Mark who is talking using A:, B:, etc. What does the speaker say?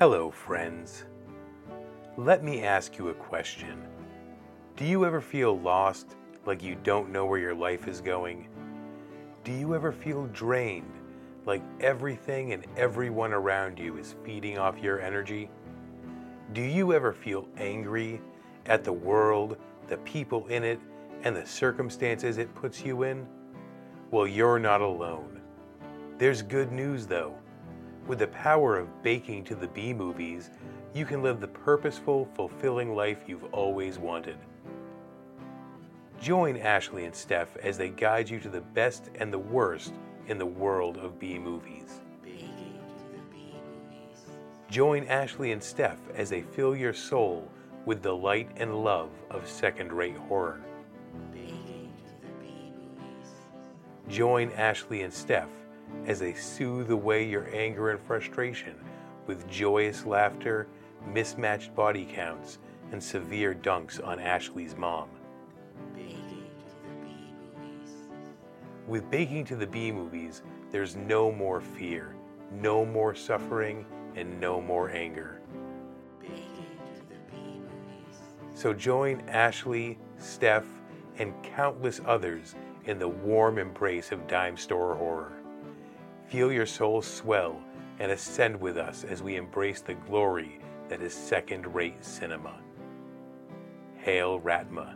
A: Hello, friends. Let me ask you a question. Do you ever feel lost, like you don't know where your life is going? Do you ever feel drained, like everything and everyone around you is feeding off your energy? Do you ever feel angry at the world, the people in it, and the circumstances it puts you in? Well, you're not alone. There's good news though. With the power of baking to the B movies, you can live the purposeful, fulfilling life you've always wanted. Join Ashley and Stef as they guide you to the best and the worst in the world of B movies. Join Ashley and Stef as they fill your soul with the light and love of second rate horror. Join Ashley and Stef as they soothe away your anger and frustration with joyous laughter, mismatched body counts, and severe dunks on Ashley's mom. With Baking to the B movies, there's no more fear, no more suffering, and no more anger. So join Ashley, Stef, and countless others in the warm embrace of dime store horror. Feel your soul swell and ascend with us as we embrace the glory that is second rate cinema. Hail Ratma.